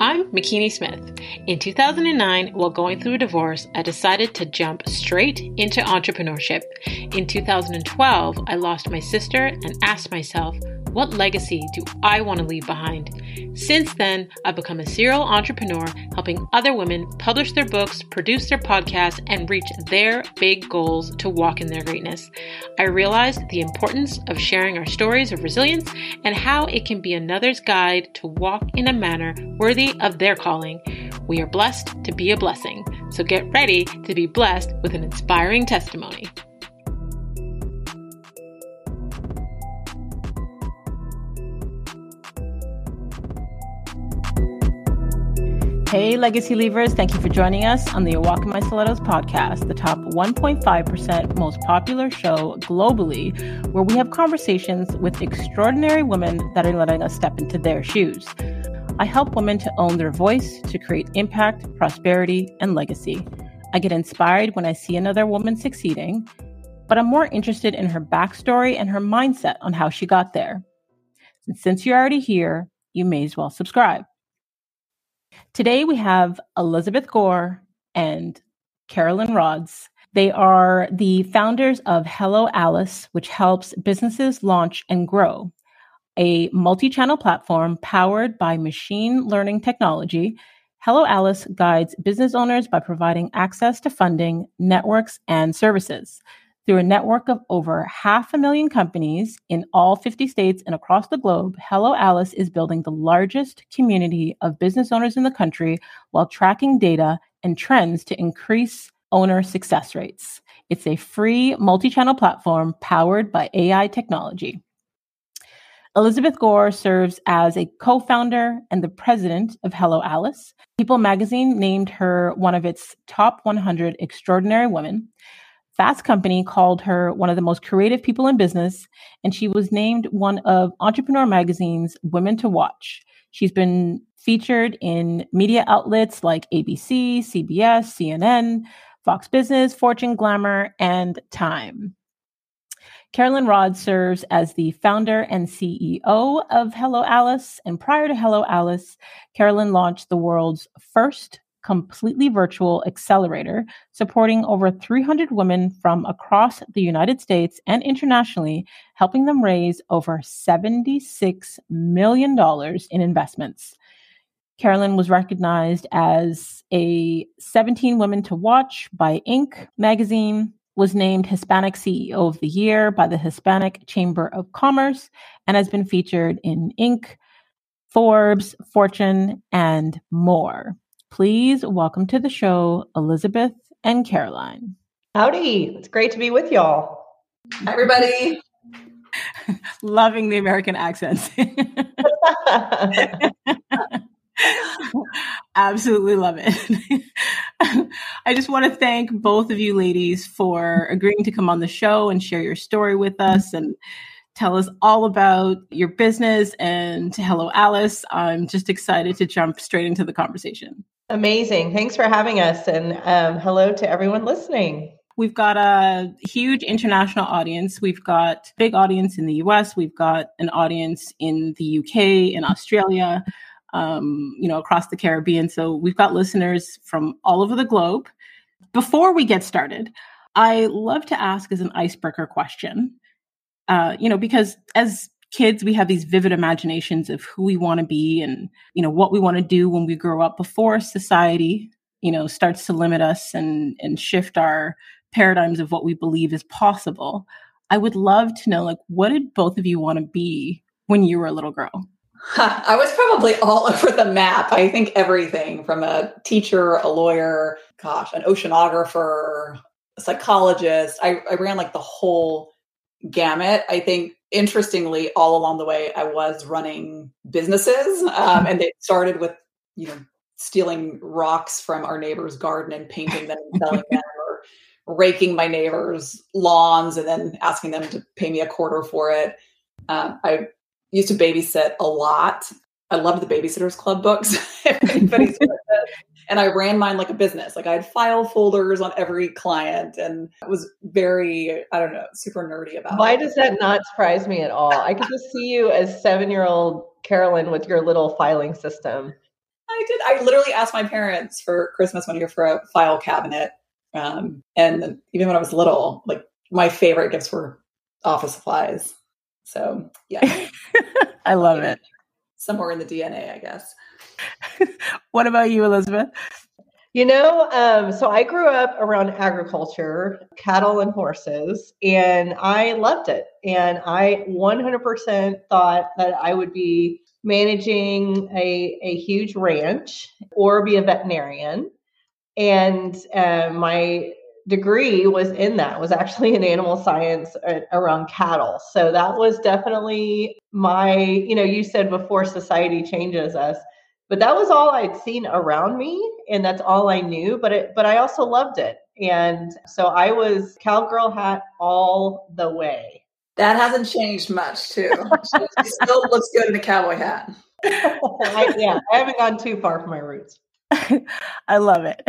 I'm Makini Smith. In 2009, while going through a divorce, I decided to jump straight into entrepreneurship. In 2012, I lost my sister and asked myself, what legacy do I want to leave behind? Since then, I've become a serial entrepreneur, helping other women publish their books, produce their podcasts, and reach their big goals to walk in their greatness. I realized the importance of sharing our stories of resilience and how it can be another's guide to walk in a manner worthy of their calling. We are blessed to be a blessing, so get ready to be blessed with an inspiring testimony. Hey, Legacy Leavers, thank you for joining us on the Walk My Stilettos podcast, the top 1.5% most popular show globally, where we have conversations with extraordinary women that are letting us step into their shoes. I help women to own their voice, to create impact, prosperity, and legacy. I get inspired when I see another woman succeeding, but I'm more interested in her backstory and her mindset on how she got there. And since you're already here, you may as well subscribe. Today we have Elizabeth Gore and Carolyn Rodz. They are the founders of Hello Alice, which helps businesses launch and grow, a multi channel platform powered by machine learning technology. Hello Alice guides business owners by providing access to funding, networks, and services. Through a network of over half a million companies in all 50 states and across the globe, Hello Alice is building the largest community of business owners in the country while tracking data and trends to increase owner success rates. It's a free multi channel platform powered by AI technology. Elizabeth Gore serves as a co founder and the president of Hello Alice. People magazine named her one of its top 100 extraordinary women. Fast Company called her one of the most creative people in business, and she was named one of Entrepreneur Magazine's Women to Watch. She's been featured in media outlets like ABC, CBS, CNN, Fox Business, Fortune, Glamour, and Time. Carolyn Rodz serves as the founder and CEO of Hello Alice. And prior to Hello Alice, Carolyn launched the world's first completely virtual accelerator supporting over 300 women from across the United States and internationally, helping them raise over $76 million in investments. Carolyn was recognized as a 17 Women to Watch by Inc. magazine, was named Hispanic CEO of the Year by the Hispanic Chamber of Commerce, and has been featured in Inc., Forbes, Fortune, and more. Please welcome to the show Elizabeth and Caroline. Howdy. It's great to be with y'all. Hi, everybody. Loving the American accents. Absolutely love it. I just want to thank both of you ladies for agreeing to come on the show and share your story with us and tell us all about your business and hello alice i'm just excited to jump straight into the conversation Amazing. Thanks for having us. And um, hello to everyone listening. We've got a huge international audience. We've got big audience in the US. We've got an audience in the UK, in Australia, um, you know, across the Caribbean. So we've got listeners from all over the globe. Before we get started, I love to ask as an icebreaker question, uh, you know, because as kids we have these vivid imaginations of who we want to be and you know what we want to do when we grow up before society you know starts to limit us and and shift our paradigms of what we believe is possible i would love to know like what did both of you want to be when you were a little girl I was probably all over the map. I think everything from a teacher, a lawyer, gosh, an oceanographer, a psychologist. I, I ran like the whole gamut. I think interestingly, all along the way, I was running businesses, um, and it started with you know stealing rocks from our neighbor's garden and painting them and selling them, or raking my neighbors' lawns and then asking them to pay me a quarter for it. Um, I used to babysit a lot. I loved the Babysitters Club books. anybody's and I ran mine like a business. Like I had file folders on every client and it was very, I don't know, super nerdy about Why it. does that not surprise me at all? I could just see you as seven year old Carolyn with your little filing system. I did. I literally asked my parents for Christmas one year for a file cabinet. Um, and even when I was little, like my favorite gifts were office supplies. So yeah. I love it. Somewhere in the DNA, I guess. what about you, Elizabeth? You know, um, so I grew up around agriculture, cattle and horses, and I loved it. And I 100% thought that I would be managing a, a huge ranch or be a veterinarian. And uh, my degree was in that was actually in animal science uh, around cattle so that was definitely my you know you said before society changes us but that was all i'd seen around me and that's all i knew but it but i also loved it. And so i was cowgirl hat all the way. That hasn't changed much too. It still looks good in a cowboy hat. I, yeah i haven't gone too far from my roots. I love it.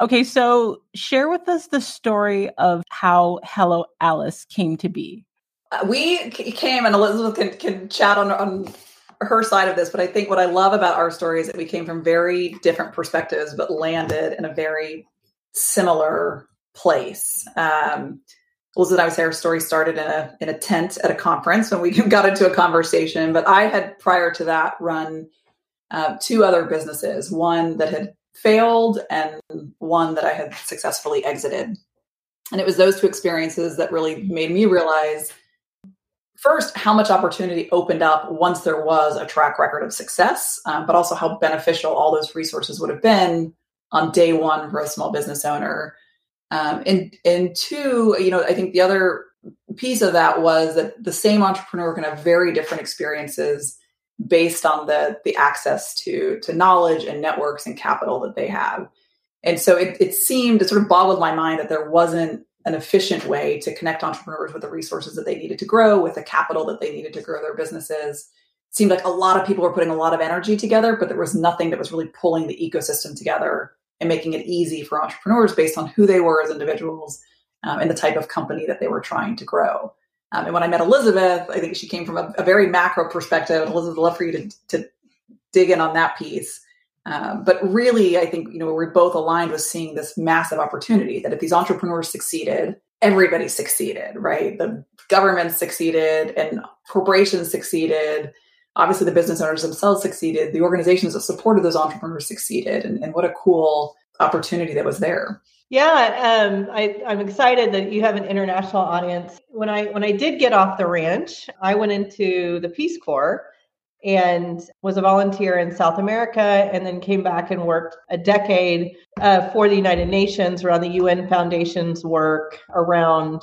Okay, so share with us the story of how Hello Alice came to be. Uh, we came, and Elizabeth can, can chat on, on her side of this, but I think what I love about our story is that we came from very different perspectives, but landed in a very similar place. Um, Elizabeth, I would say our story started in a in a tent at a conference, and we got into a conversation. But I had prior to that run uh, two other businesses, one that had failed and one that I had successfully exited. And it was those two experiences that really made me realize first how much opportunity opened up once there was a track record of success, um, but also how beneficial all those resources would have been on day one for a small business owner. Um, and and two, you know, I think the other piece of that was that the same entrepreneur can have very different experiences based on the the access to to knowledge and networks and capital that they have. And so it, it seemed, it sort of boggled my mind that there wasn't an efficient way to connect entrepreneurs with the resources that they needed to grow, with the capital that they needed to grow their businesses. It seemed like a lot of people were putting a lot of energy together, but there was nothing that was really pulling the ecosystem together and making it easy for entrepreneurs based on who they were as individuals um, and the type of company that they were trying to grow. Um, and when I met Elizabeth, I think she came from a, a very macro perspective. Elizabeth, I'd love for you to, to dig in on that piece. Um, but really, I think you know we're both aligned with seeing this massive opportunity that if these entrepreneurs succeeded, everybody succeeded, right? The government succeeded, and corporations succeeded. Obviously, the business owners themselves succeeded. The organizations that supported those entrepreneurs succeeded, and, and what a cool opportunity that was there. Yeah, um, I, I'm excited that you have an international audience. When I when I did get off the ranch, I went into the Peace Corps and was a volunteer in South America, and then came back and worked a decade uh, for the United Nations around the UN Foundation's work around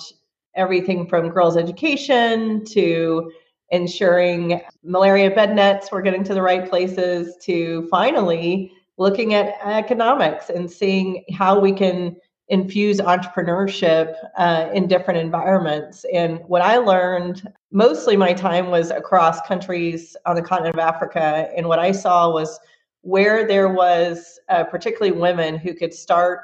everything from girls' education to ensuring malaria bed nets were getting to the right places to finally looking at economics and seeing how we can infuse entrepreneurship uh, in different environments. And what I learned, mostly my time was across countries on the continent of Africa. And what I saw was where there was, uh, particularly women who could start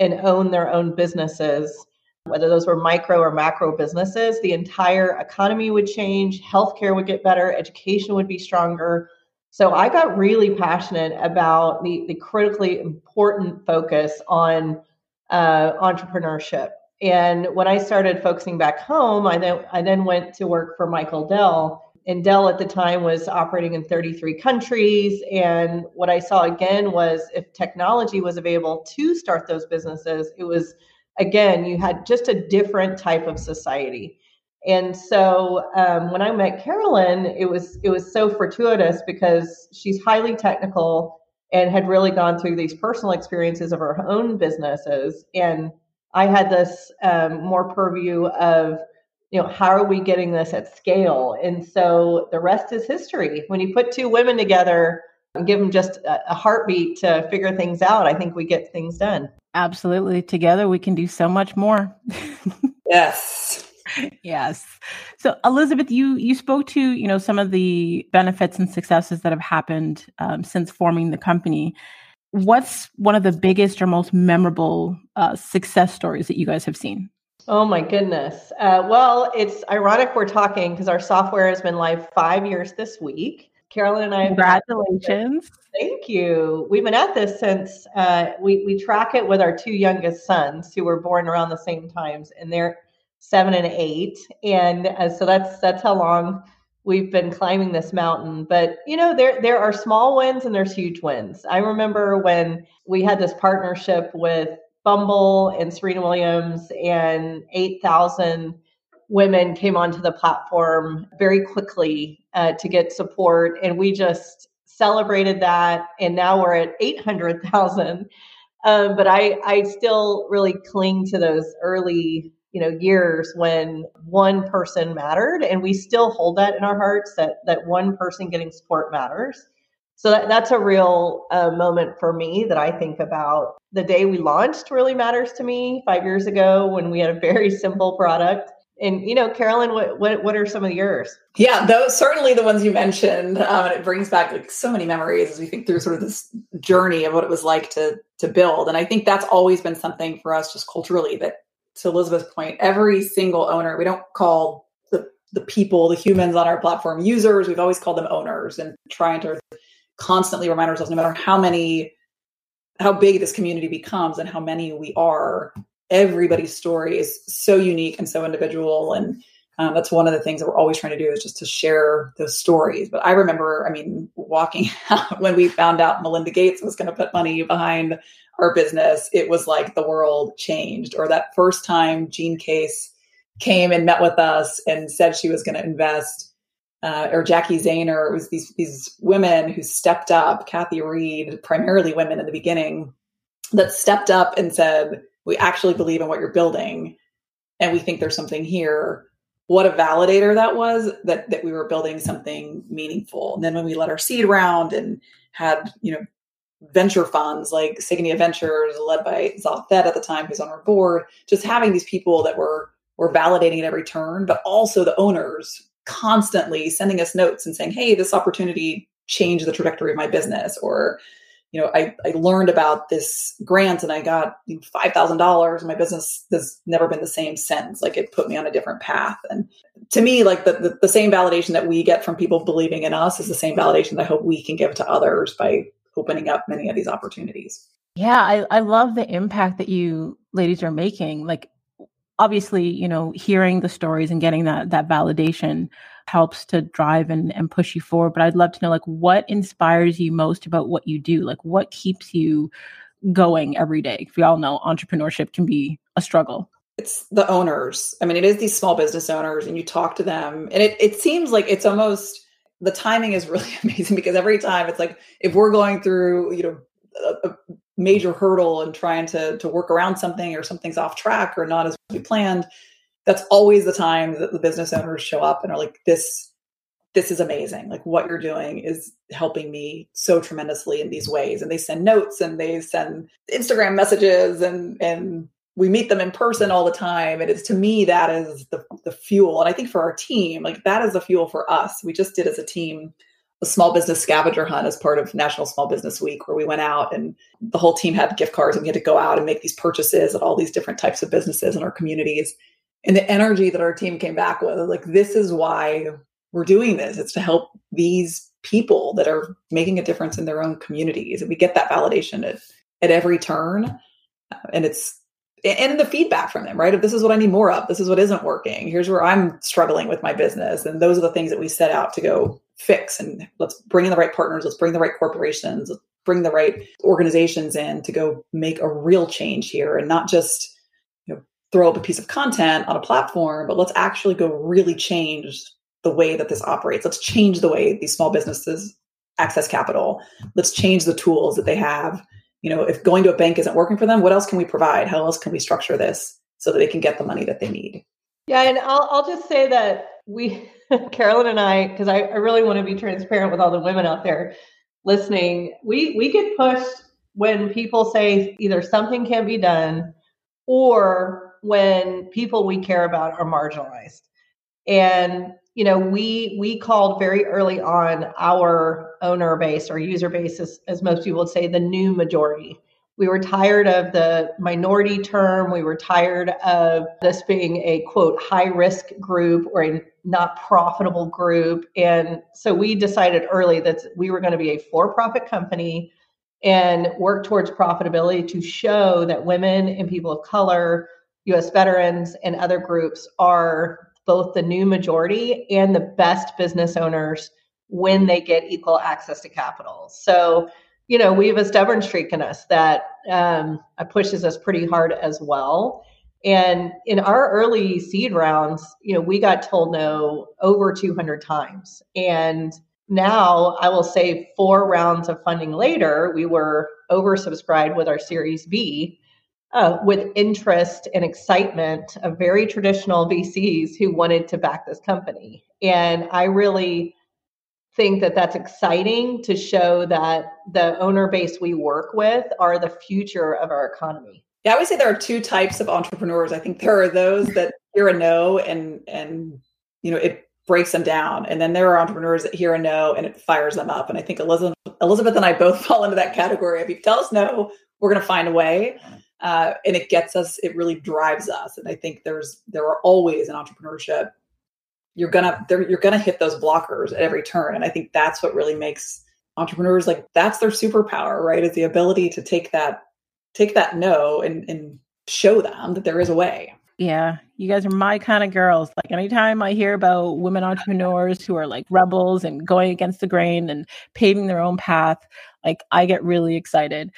and own their own businesses, whether those were micro or macro businesses, the entire economy would change, healthcare would get better, education would be stronger. So I got really passionate about the, the critically important focus on uh, entrepreneurship. And when I started focusing back home, I then I then went to work for Michael Dell. And Dell at the time was operating in 33 countries. And what I saw again was if technology was available to start those businesses, it was again, you had just a different type of society. And so um, when I met Carolyn, it was it was so fortuitous because she's highly technical and had really gone through these personal experiences of her own businesses. And I had this um, more purview of, you know, how are we getting this at scale? And so the rest is history. When you put two women together, and give them just a, a heartbeat to figure things out, I think we get things done. Absolutely. Together we can do so much more. yes yes. So Elizabeth, you you spoke to you know some of the benefits and successes that have happened um, since forming the company. What's one of the biggest or most memorable uh, success stories that you guys have seen? Oh my goodness. Uh, well, it's ironic we're talking because our software has been live five years this week. Carolyn and I. Congratulations. Thank you. We've been at this since uh, we, we track it with our two youngest sons who were born around the same times, and they're seven and eight. And uh, so that's that's how long we've been climbing this mountain. But you know, there there are small wins and there's huge wins. I remember when we had this partnership with Bumble and Serena Williams and 8,000 women came onto the platform very quickly uh, to get support. And we just celebrated that. And now we're at 800,000. Um, but I, I still really cling to those early you know years when one person mattered and we still hold that in our hearts that that one person getting support matters. So that, that's a real uh, moment for me that i think about. The day we launched really matters to me five years ago when we had a very simple product. And you know carolyn what what, what are some of yours? Yeah those certainly the ones you mentioned um, and it brings back like so many memories as we think through sort of this journey of what it was like to to build. And i think that's always been something for us just culturally that to Elizabeth's point, every single owner, we don't call the, the people, the humans on our platform users, we've always called them owners and trying to constantly remind ourselves, no matter how many, how big this community becomes and how many we are, everybody's story is so unique and so individual. And um, that's one of the things that we're always trying to do is just to share those stories. But I remember, I mean, walking out when we found out Melinda Gates was going to put money behind our business, it was like the world changed. Or that first time Jean Case came and met with us and said she was going to invest, uh, or Jackie Zehner, it was these these women who stepped up, Kathy Reed, primarily women in the beginning, that stepped up and said, "We actually believe in what you're building, and we think there's something here." What a validator that was that that we were building something meaningful. And then when we let our seed round and had you know venture funds like Signia Ventures, led by Fed at the time, who's on our board, just having these people that were were validating at every turn, but also the owners constantly sending us notes and saying, "Hey, this opportunity changed the trajectory of my business," or you know, I, I learned about this grant and I got five thousand dollars, and my business has never been the same since. Like it put me on a different path. And to me, like the, the, the same validation that we get from people believing in us is the same validation that I hope we can give to others by opening up many of these opportunities. Yeah, I, I love the impact that you ladies are making. Like obviously, you know, hearing the stories and getting that that validation helps to drive and, and push you forward. But I'd love to know like what inspires you most about what you do? Like what keeps you going every day? We all know entrepreneurship can be a struggle. It's the owners. I mean, it is these small business owners, and you talk to them, and it, it seems like it's almost the timing is really amazing because every time it's like if we're going through you know a, a, major hurdle and trying to to work around something or something's off track or not as we planned that's always the time that the business owners show up and are like this this is amazing. Like what you're doing is helping me so tremendously in these ways. And they send notes and they send instagram messages and and we meet them in person all the time and it's to me that is the, the fuel. And i think for our team like that is the fuel for us. We just did as a team a small business scavenger hunt as part of national small business week where we went out and the whole team had gift cards and we had to go out and make these purchases at all these different types of businesses in our communities. And the energy that our team came back with like this is why we're doing this. It's to help these people that are making a difference in their own communities. And we get that validation at, at every turn and it's and the feedback from them, right? If this is what I need more of, this is what isn't working. Here's where I'm struggling with my business. And those are the things that we set out to go fix. And let's bring in the right partners, let's bring the right corporations, let's bring the right organizations in to go make a real change here and not just you know throw up a piece of content on a platform, but let's actually go really change the way that this operates. Let's change the way these small businesses access capital. Let's change the tools that they have you know, if going to a bank isn't working for them, what else can we provide? How else can we structure this so that they can get the money that they need? Yeah, and I'll I'll just say that we, Carolyn and I, because I, I really want to be transparent with all the women out there listening, we we get pushed when people say either something can be done or when people we care about are marginalized. And you know, we we called very early on our owner base or user base, as, as most people would say, the new majority. we were tired of the minority term. We were tired of this being a quote high risk group or a not profitable group. And so we decided early that we were going to be a for profit company and work towards profitability to show that women and people of color, US veterans, and other groups are both the new majority and the best business owners when they get equal access to capital. So you know, we have a stubborn streak in us that um, pushes us pretty hard as well. And in our early seed rounds, you know, we got told no over 200 times. And now I will say four rounds of funding later, we were oversubscribed with our Series B uh, with interest and excitement of very traditional VCs who wanted to back this company. And I really think that that's exciting to show that the owner base we work with are the future of our economy. Yeah, I would say there are two types of entrepreneurs. I think there are those that hear a no and and you know it breaks them down, and then there are entrepreneurs that hear a no and it fires them up. And I think Elizabeth Elizabeth and I both fall into that category. If you tell us no, we're going to find a way, uh, and it gets us. It really drives us. And I think there's there are always in entrepreneurship. You're gonna you're gonna hit those blockers at every turn. And i think that's what really makes entrepreneurs like that's their superpower right? Is the ability to take that take that no and and show them that there is a way. Yeah. You guys are my kind of girls. Like anytime i hear about women entrepreneurs who are like rebels and going against the grain and paving their own path like i get really excited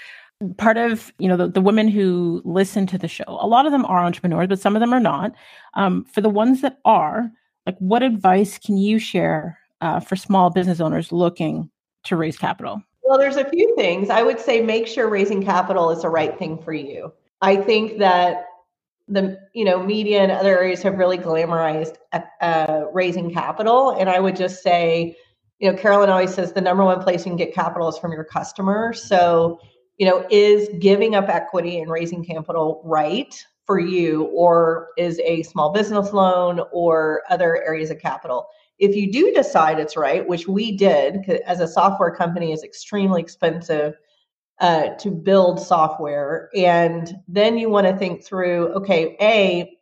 part of you know the, the women who listen to the show a lot of them are entrepreneurs but some of them are not. Um, for the ones that are like what advice can you share uh, for small business owners looking to raise capital? Well there's a few things. I would say make sure raising capital is the right thing for you. I think that the you know media and other areas have really glamorized uh, raising capital. And i would just say you know carolyn always says the number one place you can get capital is from your customer. So you know is giving up equity and raising capital right for you or is a small business loan or other areas of capital? If you do decide it's right which we did as a software company is extremely expensive uh, to build software and then you want to think through okay a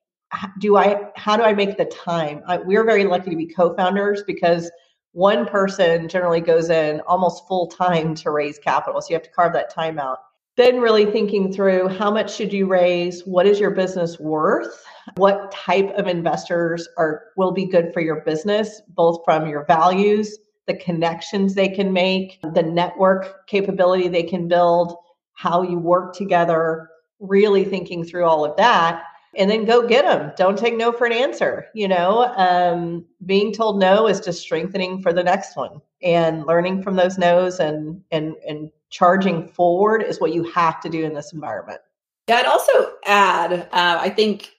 do i how do i make the time? I, we're very lucky to be co-founders because one person generally goes in almost full time to raise capital. So you have to carve that time out. Then really thinking through how much should you raise? What is your business worth? What type of investors are will be good for your business both from your values the connections they can make the network capability they can build how you work together? Really thinking through all of that and then go get them don't take no for an answer you know um, being told no is just strengthening for the next one and learning from those no's and and and charging forward is what you have to do in this environment. Yeah, I'd also add, uh, I think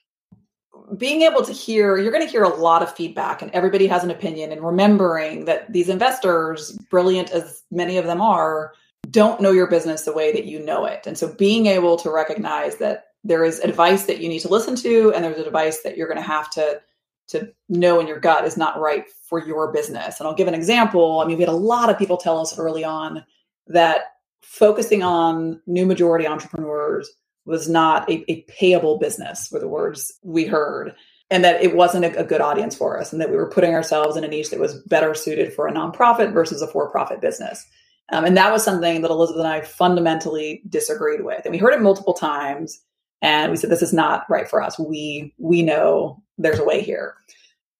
being able to hear, you're going to hear a lot of feedback, and everybody has an opinion. And remembering that these investors, brilliant as many of them are, don't know your business the way that you know it. And so being able to recognize that there is advice that you need to listen to, and there's a advice that you're going to have to to know in your gut is not right for your business. And I'll give an example. I mean, we had a lot of people tell us early on that focusing on new majority entrepreneurs was not a, a, payable business were the words we heard and that it wasn't a, a, good audience for us and that we were putting ourselves in a niche that was better suited for a nonprofit versus a for-profit business um, and that was something that elizabeth and i fundamentally disagreed with and we heard it multiple times and we said this is not right for us we we know there's a way here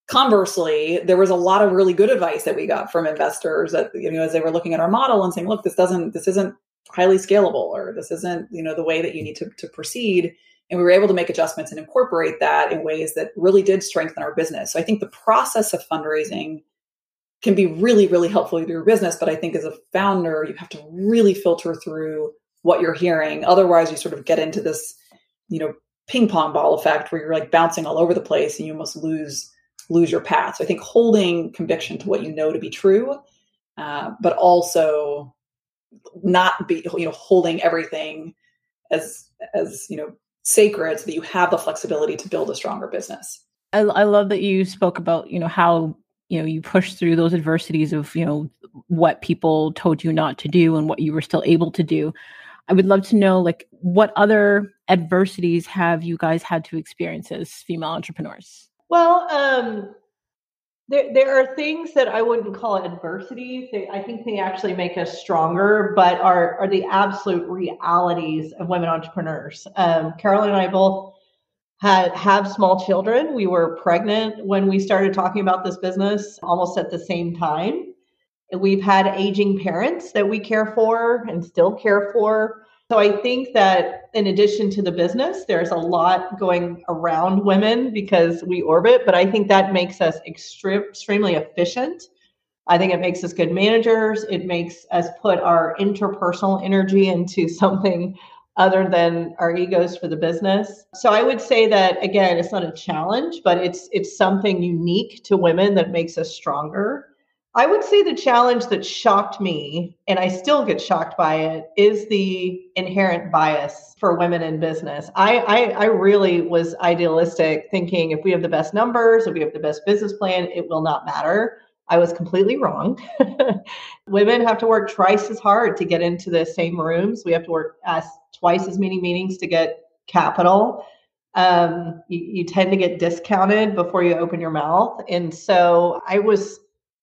conversely, there was a lot of really good advice that we got from investors that, you know, as they were looking at our model and saying, look, this doesn't, this isn't highly scalable or this isn't, you know, the way that you need to, to proceed. And we were able to make adjustments and incorporate that in ways that really did strengthen our business. So I think the process of fundraising can be really, really helpful to your business. But I think as a founder, you have to really filter through what you're hearing. Otherwise, you sort of get into this, you know, ping pong ball effect where you're like bouncing all over the place and you almost lose lose your path. So I think holding conviction to what you know to be true, uh, but also not be you know holding everything as as you know sacred so that you have the flexibility to build a stronger business. I, I love that you spoke about you know how you know you push through those adversities of you know what people told you not to do and what you were still able to do I would love to know like what other adversities have you guys had to experience as female entrepreneurs? Well, um, there, there are things that I wouldn't call adversities. They, I think they actually make us stronger, but are, are the absolute realities of women entrepreneurs. Um, Carolyn and I both had have small children. We were pregnant when we started talking about this business almost at the same time. We've had aging parents that we care for and still care for. So I think that in addition to the business, there's a lot going around women because we orbit, but I think that makes us extreme, extremely efficient. I think it makes us good managers. It makes us put our interpersonal energy into something other than our egos for the business. So I would say that again, it's not a challenge, but it's it's something unique to women that makes us stronger. I would say the challenge that shocked me, and I still get shocked by it, is the inherent bias for women in business. I, I, I, really was idealistic, thinking if we have the best numbers, if we have the best business plan, it will not matter. I was completely wrong. women have to work twice as hard to get into the same rooms. We have to work twice as many meetings to get capital. Um, you, you tend to get discounted before you open your mouth. And so I was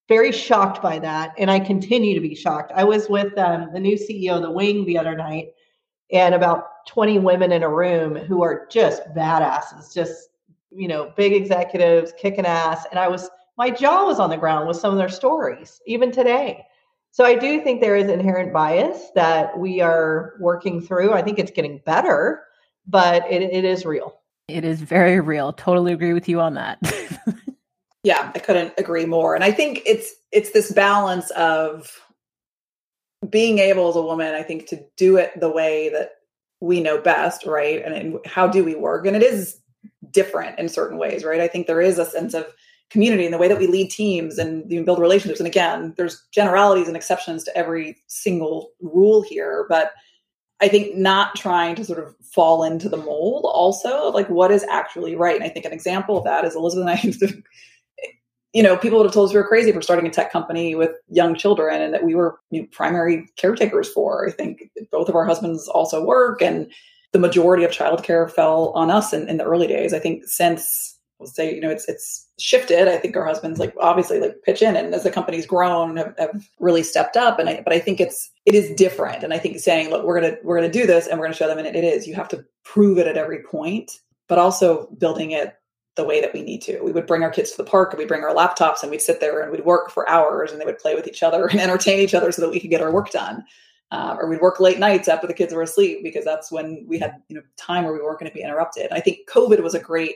very shocked by that. And I continue to be shocked. I was with um, the new CEO of the Wing the other night and about 20 women in a room who are just badasses, just, you know, big executives kicking ass. And I was, my jaw was on the ground with some of their stories, even today. So I do think there is inherent bias that we are working through. I think it's getting better, but it, it is real. It is very real. Totally agree with you on that. Yeah, I couldn't agree more. And I think it's it's this balance of being able as a woman, I think, to do it the way that we know best, right? And, and how do we work? And it is different in certain ways, right? I think there is a sense of community in the way that we lead teams and build relationships. And again, there's generalities and exceptions to every single rule here, but I think not trying to sort of fall into the mold also like what is actually right. And I think an example of that is Elizabeth and I used to you know, people would have told us we were crazy for starting a tech company with young children and that we were you know, primary caretakers for. I think both of our husbands also work and the majority of childcare fell on us in, in the early days. I think since we'll say, you know, it's it's shifted. I think our husbands like obviously like pitch in and as the company's grown have, have really stepped up. And I but I think it's it is different. And I think saying, look, we're gonna we're gonna do this and we're gonna show them and it, it is. You have to prove it at every point, but also building it the way that we need to. We would bring our kids to the park and we'd bring our laptops and we'd sit there and we'd work for hours and they would play with each other and entertain each other so that we could get our work done. Uh, or we'd work late nights after the kids were asleep because that's when we had you know time where we weren't going to be interrupted. I think COVID was a great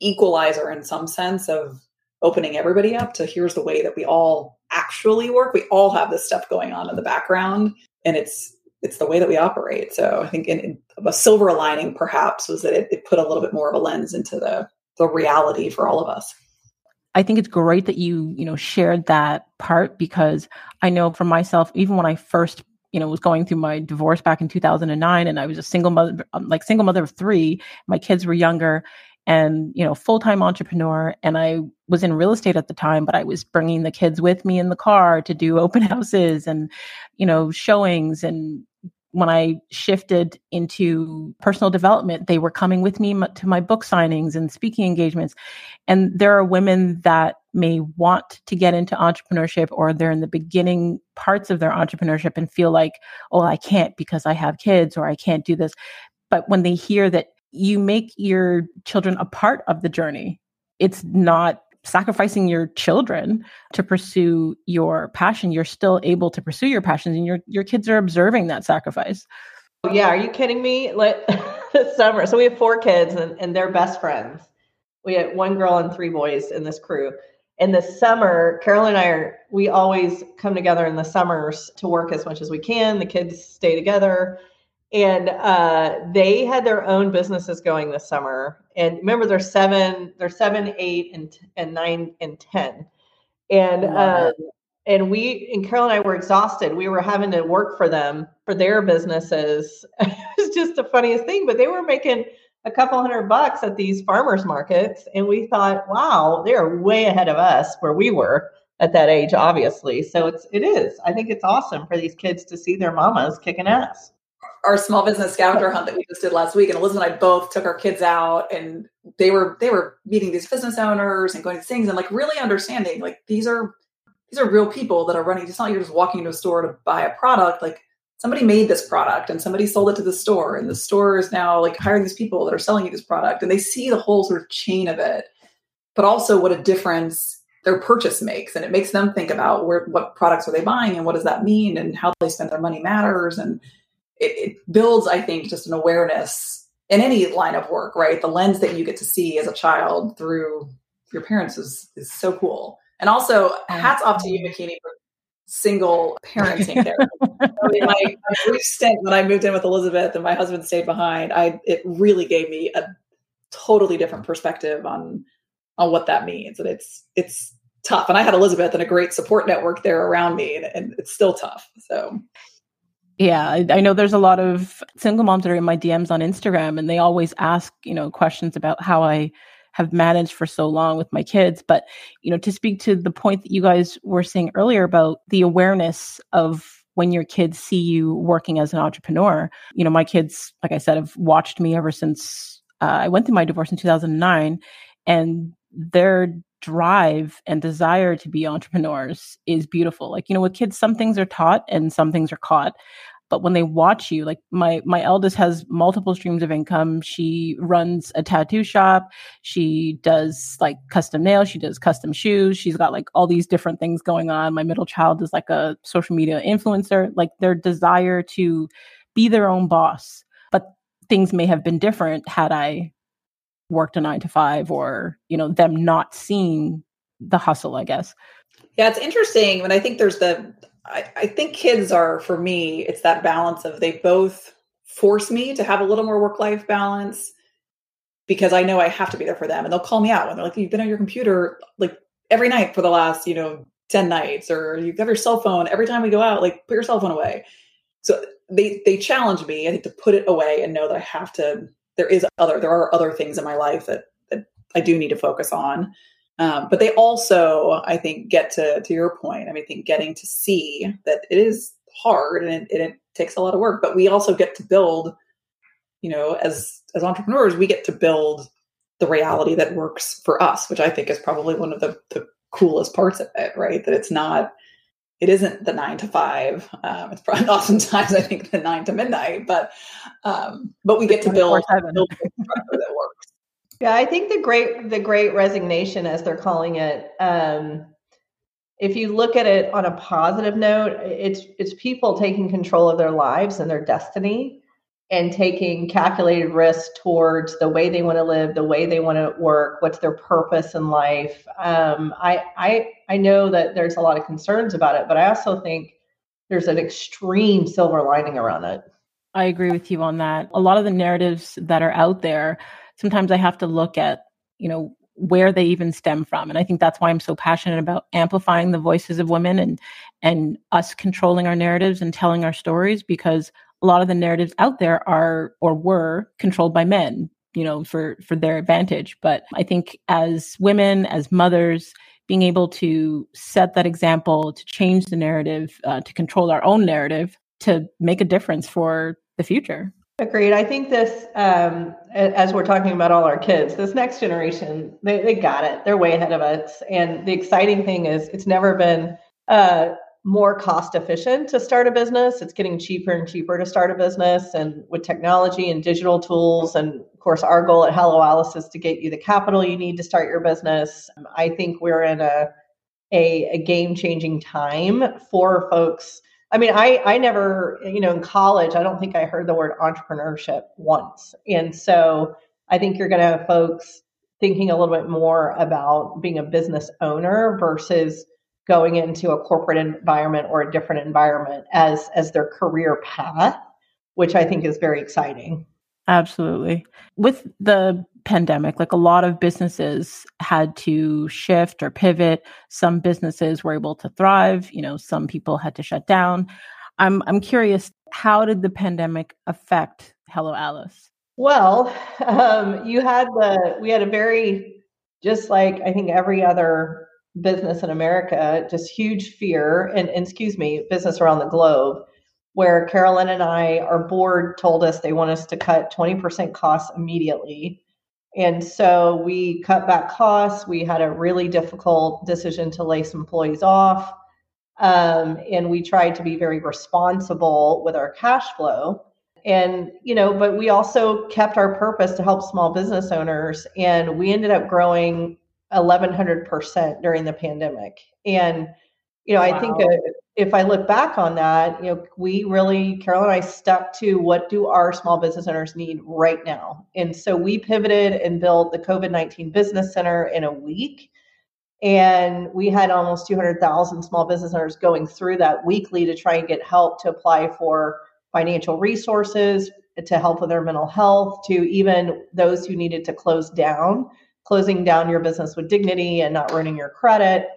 equalizer in some sense of opening everybody up to here's the way that we all actually work. We all have this stuff going on in the background, and it's it's the way that we operate. So I think in, in a silver lining perhaps was that it, it put a little bit more of a lens into the the reality for all of us. I think it's great that you, you know, shared that part because I know for myself, even when I first, you know, was going through my divorce back in 2009 and I was a single mother, um, like single mother of three, my kids were younger and, you know, full-time entrepreneur. And I was in real estate at the time, but I was bringing the kids with me in the car to do open houses and, you know, showings and when I shifted into personal development, they were coming with me to my book signings and speaking engagements. And there are women that may want to get into entrepreneurship or they're in the beginning parts of their entrepreneurship and feel like, oh, I can't because I have kids or I can't do this. But when they hear that you make your children a part of the journey, it's not sacrificing your children to pursue your passion you're still able to pursue your passions and your your kids are observing that sacrifice. Yeah are you kidding me? Like this summer so we have four kids and, and they're best friends. We had one girl and three boys in this crew. In the summer carol and i are we always come together in the summers to work as much as we can. The kids stay together and uh, they had their own businesses going this summer. And remember, they're seven, they're seven, eight, and and nine and ten. And uh, and we and Carol and I were exhausted. We were having to work for them for their businesses. it was just the funniest thing. But they were making a couple hundred bucks at these farmers markets, and we thought, wow, they're way ahead of us where we were at that age, obviously. So it's it is. I think it's awesome for these kids to see their mamas kicking ass. Our small business scavenger hunt that we just did last week, and Elizabeth and I both took our kids out, and they were they were meeting these business owners and going to things and like really understanding like these are these are real people that are running. It's not like you're just walking into a store to buy a product. Like somebody made this product and somebody sold it to the store, and the store is now like hiring these people that are selling you this product, and they see the whole sort of chain of it, but also what a difference their purchase makes and it makes them think about where what products are they buying and what does that mean and how they spend their money matters and it, it builds i think just an awareness in any line of work right the lens that you get to see as a child through your parents is is so cool and also hats off to you Makini for single parenting there my, my brief stint when i moved in with elizabeth and my husband stayed behind i it really gave me a totally different perspective on on what that means. And it's it's tough. And I had Elizabeth and a great support network there around me, and, and it's still tough. So yeah, I, I, know there's a lot of single moms that are in my DMs on Instagram, and they always ask, you know, questions about how I have managed for so long with my kids. But, you know, to speak to the point that you guys were saying earlier about the awareness of when your kids see you working as an entrepreneur, you know, my kids, like I said, have watched me ever since uh, I went through my divorce in 2009. And their drive and desire to be entrepreneurs is beautiful. Like, you know, with kids, some things are taught and some things are caught. But when they watch you, like my my eldest has multiple streams of income. She runs a tattoo shop. She does like custom nails. She does custom shoes. She's got like all these different things going on. My middle child is like a social media influencer. Like their desire to be their own boss. But things may have been different had I worked a nine to five or you know them not seeing the hustle i guess yeah it's interesting and i think there's the I, I think kids are for me it's that balance of they both force me to have a little more work life balance because i know i have to be there for them and they'll call me out when they're like you've been on your computer like every night for the last you know 10 nights or you have got your cell phone every time we go out like put your cell phone away so they they challenge me i think to put it away and know that i have to there is other there are other things in my life that that I do need to focus on. Um, but they also, I think, get to to your point. I mean, I think getting to see that it is hard and it, and it takes a lot of work, but we also get to build. You know, as as entrepreneurs, we get to build the reality that works for us, which I think is probably one of the, the coolest parts of it, right? That it's not it isn't the nine to five. Um, it's probably oftentimes I think the nine to midnight, but um, but we get to build, build that. Yeah, I think the great the great resignation, as they're calling it. Um, if you look at it on a positive note, it's it's people taking control of their lives and their destiny and taking calculated risks towards the way they want to live, the way they want to work, what's their purpose in life. Um, I, I, I know that there's a lot of concerns about it, but I also think there's an extreme silver lining around it. I agree with you on that. A lot of the narratives that are out there, sometimes I have to look at, you know, where they even stem from. And I think that's why I'm so passionate about amplifying the voices of women and and us controlling our narratives and telling our stories because a lot of the narratives out there are or were controlled by men you know for for their advantage but i think as women as mothers being able to set that example to change the narrative uh, to control our own narrative to make a difference for the future agreed i think this um, as we're talking about all our kids this next generation they, they got it they're way ahead of us and the exciting thing is it's never been uh, more cost efficient to start a business. It's getting cheaper and cheaper to start a business. And with technology and digital tools, and of course, our goal at Hello Alice is to get you the capital you need to start your business. I think we're in a a, a game changing time for folks. I mean, I I never, you know, in college, I don't think I heard the word entrepreneurship once. And so I think you're going to have folks thinking a little bit more about being a business owner versus going into a corporate environment or a different environment as as their career path which i think is very exciting absolutely. With the pandemic like a lot of businesses had to shift or pivot. Some businesses were able to thrive you know some people had to shut down. I'm i'm curious how did the pandemic affect hello alice? Well um, you had the we had a very just like i think every other business in America, just huge fear, and, and excuse me, business around the globe, where Carolyn and I, our board told us they want us to cut 20% costs immediately. And so we cut back costs. We had a really difficult decision to lay some employees off. Um, and we tried to be very responsible with our cash flow. And, you know, but we also kept our purpose to help small business owners. And we ended up growing 1100% during the pandemic. And, you know, wow. I think uh, if I look back on that, you know, we really, Carol and I stuck to what do our small business owners need right now. And so we pivoted and built the COVID 19 Business Center in a week. And we had almost 200,000 small business owners going through that weekly to try and get help to apply for financial resources, to help with their mental health, to even those who needed to close down, closing down your business with dignity and not ruining your credit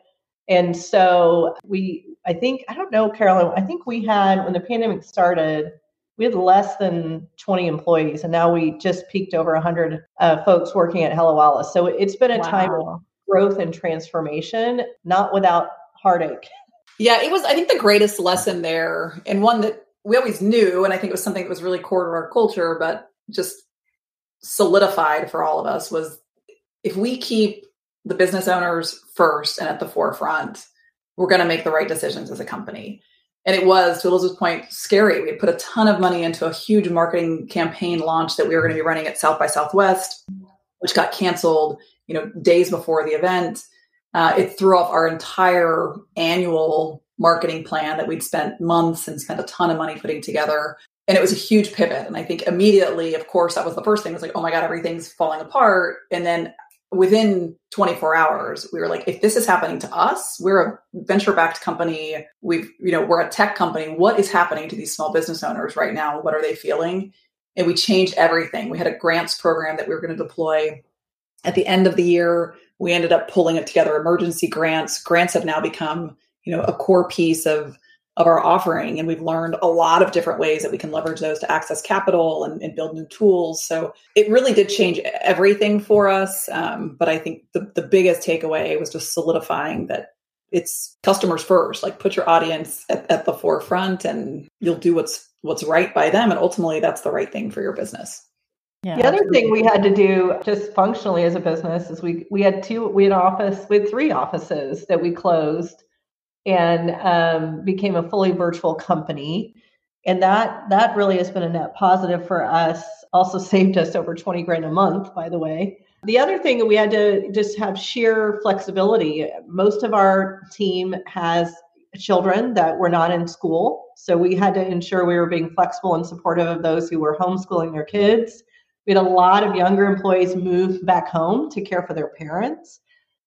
and so we, I think, I don't know, Carolyn, I think we had, when the pandemic started, we had less than 20 employees, and now we just peaked over 100 uh, folks working at Hello Alice. So it's been a wow. time of growth and transformation, not without heartache. Yeah, it was, I think, the greatest lesson there, and one that we always knew, and I think it was something that was really core to our culture, but just solidified for all of us was if we keep the business owners first and at the forefront, we're going to make the right decisions as a company. And it was, to Elizabeth's point, scary. We had put a ton of money into a huge marketing campaign launch that we were going to be running at South by Southwest, which got canceled, you know, days before the event. Uh, it threw off our entire annual marketing plan that we'd spent months and spent a ton of money putting together. And it was a huge pivot. And I think immediately, of course, that was the first thing. It was like, oh my God, everything's falling apart. And then within 24 hours we were like if this is happening to us we're a venture backed company. We've you know we're a tech company. What is happening to these small business owners right now? What are they feeling? And we changed everything. We had a grants program that we were going to deploy. At the end of the year we ended up pulling it together emergency grants. Grants have now become you know a core piece of of our offering. And we've learned a lot of different ways that we can leverage those to access capital and, and build new tools. So it really did change everything for us. Um, but I think the, the biggest takeaway was just solidifying that it's customers first, like put your audience at, at the forefront and you'll do what's what's right by them. And ultimately that's the right thing for your business. Yeah, the other thing we had to do just functionally as a business is we we had two we had office we had three offices that we closed and um, became a fully virtual company. And that that really has been a net positive for us. Also saved us over 20 grand a month, by the way. The other thing that we had to just have sheer flexibility. Most of our team has children that were not in school. So we had to ensure we were being flexible and supportive of those who were homeschooling their kids. We had a lot of younger employees move back home to care for their parents.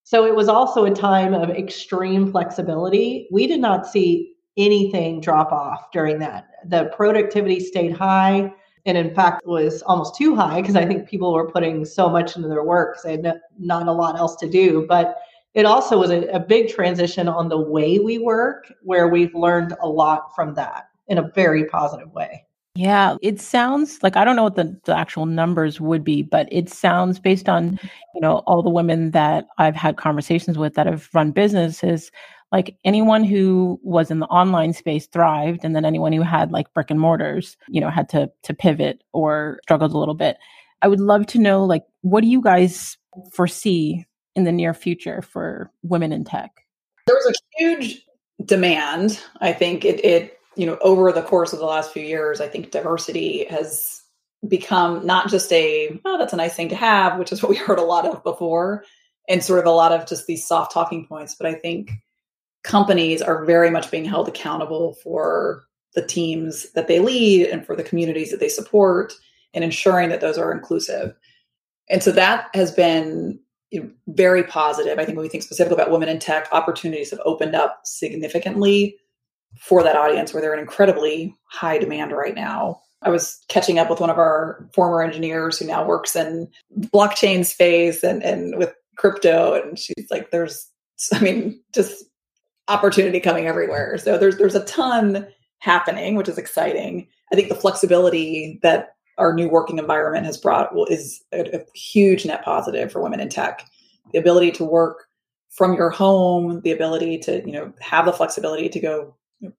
So it was also a time of extreme flexibility. We did not see anything drop off during that. The productivity stayed high and in fact was almost too high because I think people were putting so much into their work because they had no, not a lot else to do. But it also was a, a big transition on the way we work where we've learned a lot from that in a very positive way. Yeah, it sounds like I don't know what the, the actual numbers would be, but it sounds based on, mm-hmm. you know, all the women that I've had conversations with that have run businesses, like anyone who was in the online space thrived and then anyone who had like brick and mortars, you know, had to to pivot or struggled a little bit. I would love to know like what do you guys foresee in the near future for women in tech? There was a huge demand. I think it it you know, over the course of the last few years, I think diversity has become not just a, oh, that's a nice thing to have, which is what we heard a lot of before, and sort of a lot of just these soft talking points. But I think companies are very much being held accountable for the teams that they lead and for the communities that they support and ensuring that those are inclusive. And so that has been very positive. I think when we think specifically about women in tech, opportunities have opened up significantly for that audience where they're in incredibly high demand right now. I was catching up with one of our former engineers who now works in blockchain space and, and with crypto. And she's like, there's, I mean, just opportunity coming everywhere. So there's, there's a ton happening, which is exciting. I think the flexibility that our new working environment has brought is a, a huge net positive for women in tech. The ability to work from your home, the ability to, you know, have the flexibility to go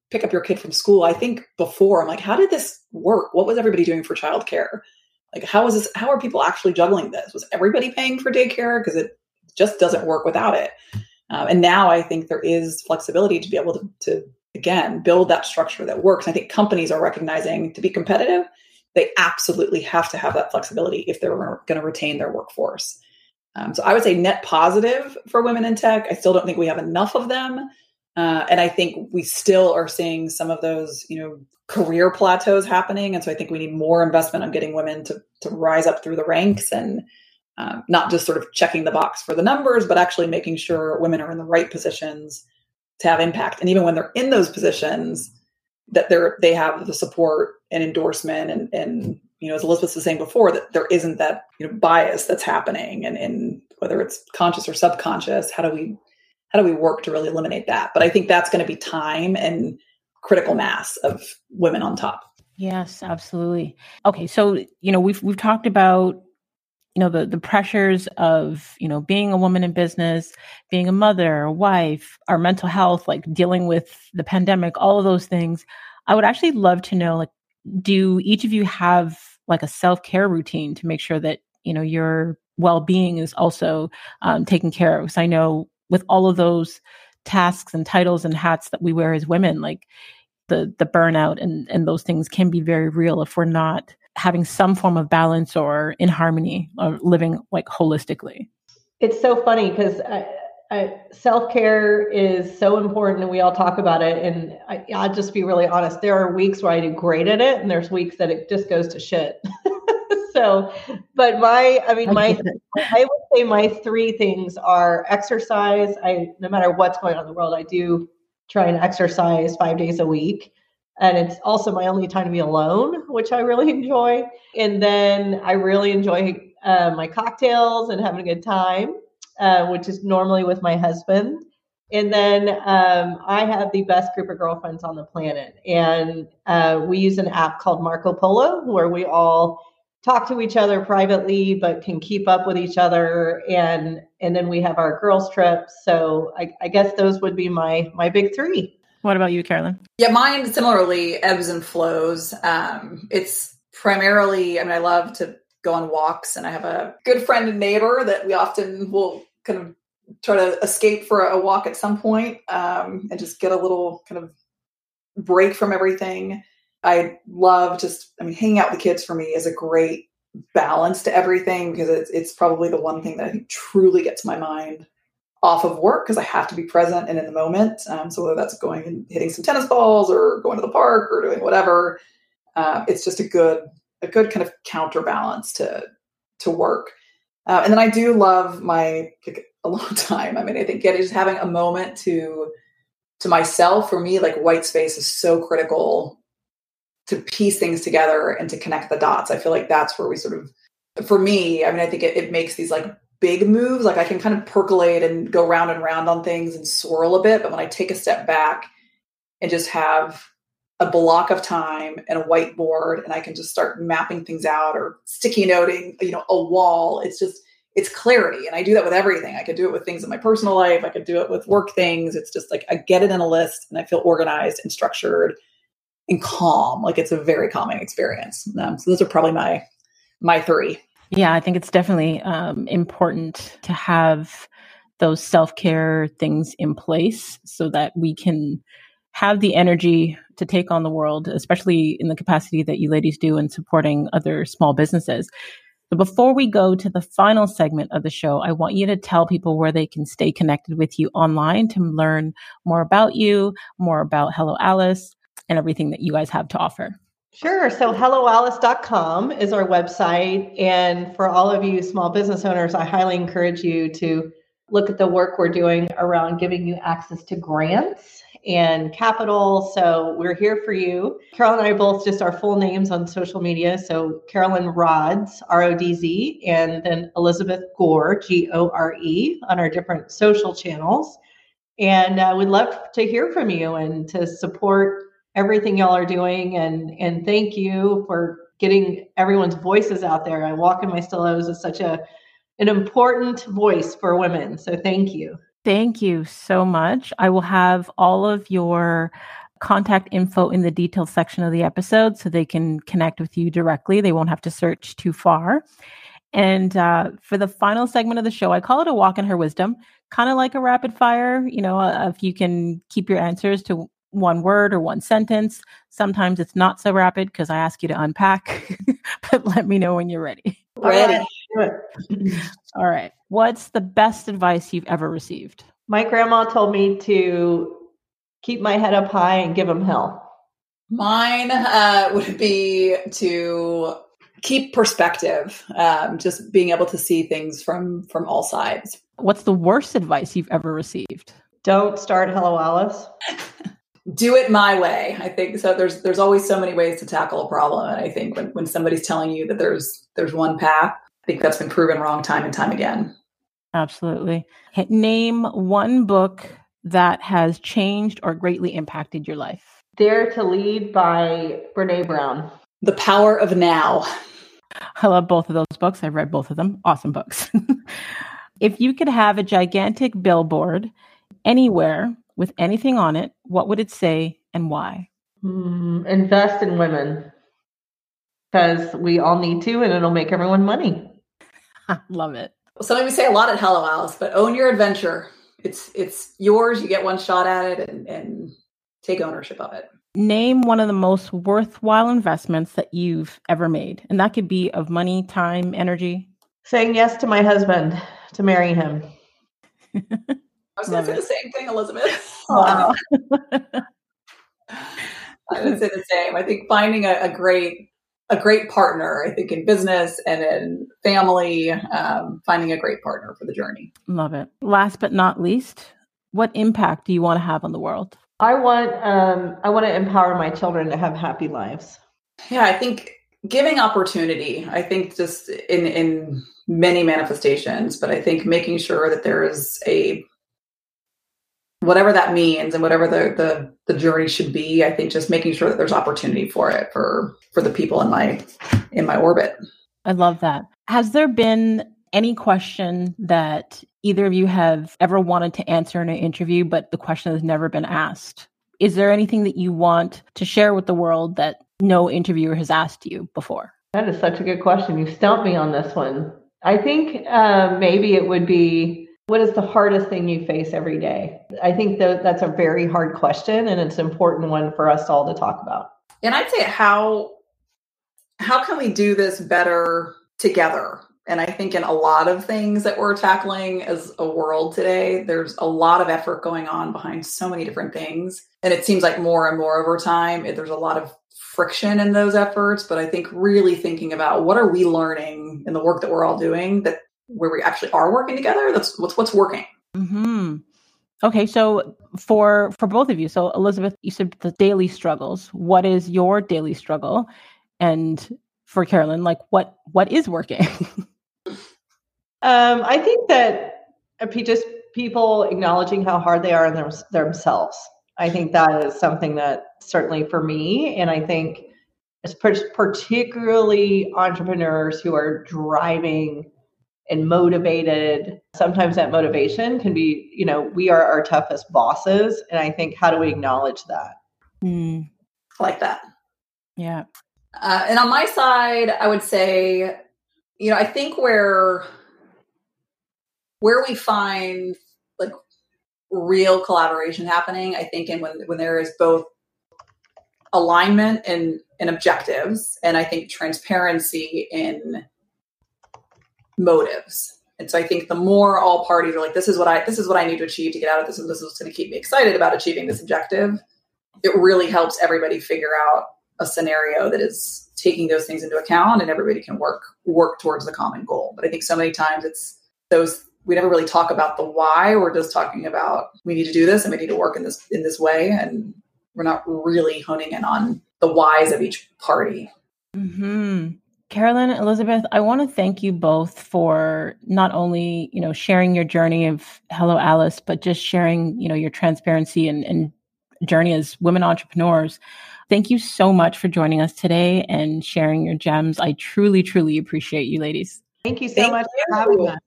pick up your kid from school, I think before I'm like, how did this work? What was everybody doing for childcare? Like, how is this? How are people actually juggling this? Was everybody paying for daycare? Because it just doesn't work without it. Um, and now I think there is flexibility to be able to, to again build that structure that works. I think companies are recognizing to be competitive, they absolutely have to have that flexibility if they're going to retain their workforce. Um, so I would say net positive for women in tech. I still don't think we have enough of them. Uh, and I think we still are seeing some of those, you know, career plateaus happening. And so I think we need more investment on getting women to, to rise up through the ranks and um, not just sort of checking the box for the numbers, but actually making sure women are in the right positions to have impact. And even when they're in those positions, that they're they have the support and endorsement and and you know as Elizabeth was saying before that there isn't that you know bias that's happening and and whether it's conscious or subconscious, how do we how do we work to really eliminate that? But I think that's going to be time and critical mass of women on top. Yes, absolutely. Okay, so you know we've we've talked about you know the the pressures of you know being a woman in business, being a mother, a wife, our mental health, like dealing with the pandemic, all of those things. I would actually love to know like do each of you have like a self-care routine to make sure that you know your well-being is also um, taken care of because i know with all of those tasks and titles and hats that we wear as women like the the burnout and and those things can be very real if we're not having some form of balance or in harmony or living like holistically it's so funny because self care is so important, and we all talk about it. And I, I'll just be really honest. There are weeks where I do great at it, and there's weeks that it just goes to shit. so, but my, I mean, my, I would say my three things are exercise. I, no matter what's going on in the world, I do try and exercise five days a week. And it's also my only time to be alone, which I really enjoy. And then I really enjoy uh, my cocktails and having a good time, uh, which is normally with my husband. And then um, I have the best group of girlfriends on the planet. And uh, we use an app called Marco Polo where we all talk to each other privately but can keep up with each other. And and then we have our girls trips so i, I guess those would be my my big three. What about you carolyn? Yeah mine similarly ebbs and flows. Um it's primarily i mean i love to go on walks and i have a good friend and neighbor that we often will kind of try to escape for a walk at some point, um, and just get a little kind of break from everything I love just, I mean, hanging out with the kids for me is a great balance to everything because it's, it's probably the one thing that I think truly gets my mind off of work because I have to be present and in the moment. Um, so whether that's going and hitting some tennis balls or going to the park or doing whatever, uh, it's just a good a good kind of counterbalance to to work. Uh, and then I do love my a long time. I mean, I think getting just having a moment to to myself for me, like white space is so critical to piece things together and to connect the dots. I feel like that's where we sort of, for me, I mean, I think it, it makes these like big moves. Like I can kind of percolate and go round and round on things and swirl a bit. But when I take a step back and just have a block of time and a whiteboard and I can just start mapping things out or sticky noting, you know, a wall, it's just, it's clarity. And I do that with everything. I could do it with things in my personal life. I could do it with work things. It's just like I get it in a list and I feel organized and structured and calm. Like it's a very calming experience. Um, so those are probably my my three. Yeah, I think it's definitely um, important to have those self care things in place so that we can have the energy to take on the world, especially in the capacity that you ladies do in supporting other small businesses. But before we go to the final segment of the show, I want you to tell people where they can stay connected with you online to learn more about you, more about Hello Alice, and everything that you guys have to offer. Sure. So helloalice.com is our website. And for all of you small business owners, I highly encourage you to look at the work we're doing around giving you access to grants and capital. So we're here for you. Carol and I both just our full names on social media. So Carolyn Rodz, R O D Z, and then Elizabeth Gore, G O R E, on our different social channels. And uh, we'd love to hear from you and to support everything y'all are doing and and thank you for getting everyone's voices out there. I walk in my stilettos is such a an important voice for women. So thank you. Thank you so much. I will have all of your contact info in the details section of the episode so they can connect with you directly. They won't have to search too far. And uh, for the final segment of the show, I call it a walk in her wisdom, kind of like a rapid fire. You know, uh, if you can keep your answers to one word or one sentence. Sometimes it's not so rapid because I ask you to unpack, but let me know when you're ready. Ready. All right. What's the best advice you've ever received? My grandma told me to keep my head up high and give them hell. Mine uh, would be to keep perspective, um, just being able to see things from from all sides. What's the worst advice you've ever received? Don't start Hello Alice. do it my way. I think so. There's there's always so many ways to tackle a problem, and I think when when somebody's telling you that there's there's one path, I think that's been proven wrong time and time again. Absolutely. Name one book that has changed or greatly impacted your life. Dare to Lead by Brene Brown. The Power of Now. I love both of those books. I've read both of them. Awesome books. if you could have a gigantic billboard anywhere with anything on it, what would it say and why? Mm, invest in women because we all need to, and it'll make everyone money. Love it. Something we say a lot at Hello Alice, but own your adventure. It's it's yours. You get one shot at it, and, and take ownership of it. Name one of the most worthwhile investments that you've ever made, and that could be of money, time, energy. Saying yes to my husband to marry him. I was going to say the same thing, Elizabeth. Wow. I would say the same. I think finding a, a, great a great partner. I think in business and in family, um, finding a great partner for the journey. Love it. Last but not least, what impact do you want to have on the world? I want um, I want to empower my children to have happy lives. Yeah, I think giving opportunity. I think just in in many manifestations, but I think making sure that there is a whatever that means and whatever the, the the journey should be i think just making sure that there's opportunity for it for for the people in my in my orbit. I love that. Has there been any question that either of you have ever wanted to answer in an interview but the question has never been asked? Is there anything that you want to share with the world that no interviewer has asked you before? That is such a good question. You stumped me on this one. I think uh, maybe it would be what is the hardest thing you face every day? I think that that's a very hard question and it's an important one for us all to talk about. And I'd say how how can we do this better together? And I think in a lot of things that we're tackling as a world today, there's a lot of effort going on behind so many different things. And it seems like more and more over time, there's a lot of friction in those efforts. But I think really thinking about what are we learning in the work that we're all doing that where we actually are working together. That's what's what's working. Hmm. Okay, so for for both of you, so Elizabeth, you said the daily struggles. What is your daily struggle? And for Carolyn, like what what is working? um, I think that just people acknowledging how hard they are in them, themselves. I think that is something that certainly for me, and I think it's particularly entrepreneurs who are driving and motivated. Sometimes that motivation can be, you know, we are our toughest bosses. And I think, how do we acknowledge that? Mm. I like that. Yeah. Uh, and on my side, I would say, you know, I think where where we find like real collaboration happening, I think, and when when there is both alignment and and objectives, and I think transparency in motives. And so I think the more all parties are like, this is what I this is what I need to achieve to get out of this, and this is what's going to keep me excited about achieving this objective. It really helps everybody figure out a scenario that is taking those things into account, and everybody can work work towards the common goal. But I think so many times it's those we never really talk about the why. We're just talking about we need to do this and we need to work in this in this way, and we're not really honing in on the whys of each party. Hmm. Carolyn, Elizabeth, I want to thank you both for not only, you know, sharing your journey of Hello Alice, but just sharing, you know, your transparency and, and journey as women entrepreneurs. Thank you so much for joining us today and sharing your gems. I truly, truly appreciate you, ladies. Thank you so thank much you. for having us.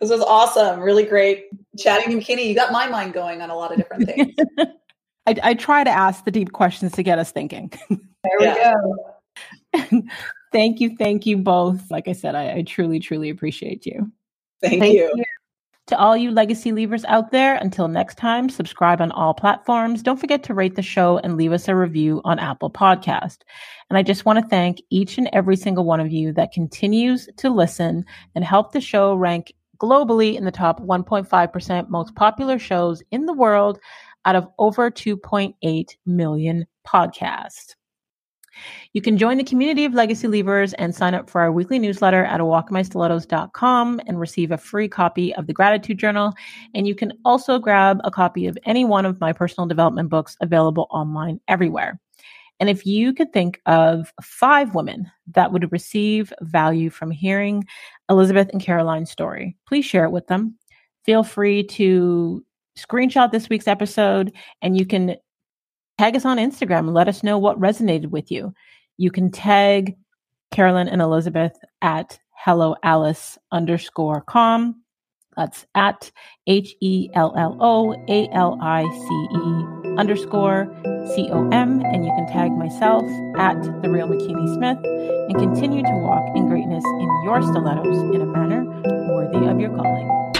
This was awesome. Really great chatting to McKinney. You got my mind going on a lot of different things. I, I try to ask the deep questions to get us thinking. There we go. thank you. Thank you both. Like I said, I, I truly, truly appreciate you. Thank, thank you. you. To all you legacy leavers out there, until next time, subscribe on all platforms. Don't forget to rate the show and leave us a review on Apple Podcast. And I just want to thank each and every single one of you that continues to listen and help the show rank globally in the top 1.5% most popular shows in the world out of over 2.8 million podcasts. You can join the community of legacy leavers and sign up for our weekly newsletter at awalkmystilettos.com and receive a free copy of the gratitude journal. And you can also grab a copy of any one of my personal development books available online everywhere. And if you could think of five women that would receive value from hearing Elizabeth and Carolyn's story, please share it with them. Feel free to screenshot this week's episode and you can tag us on Instagram and let us know what resonated with you. You can tag Carolyn and Elizabeth at hello alice underscore com. That's at H E L L O A L I C E underscore C O M. And you can tag myself at The Real McKinney Smith and continue to walk in greatness in your stilettos in a manner worthy of your calling.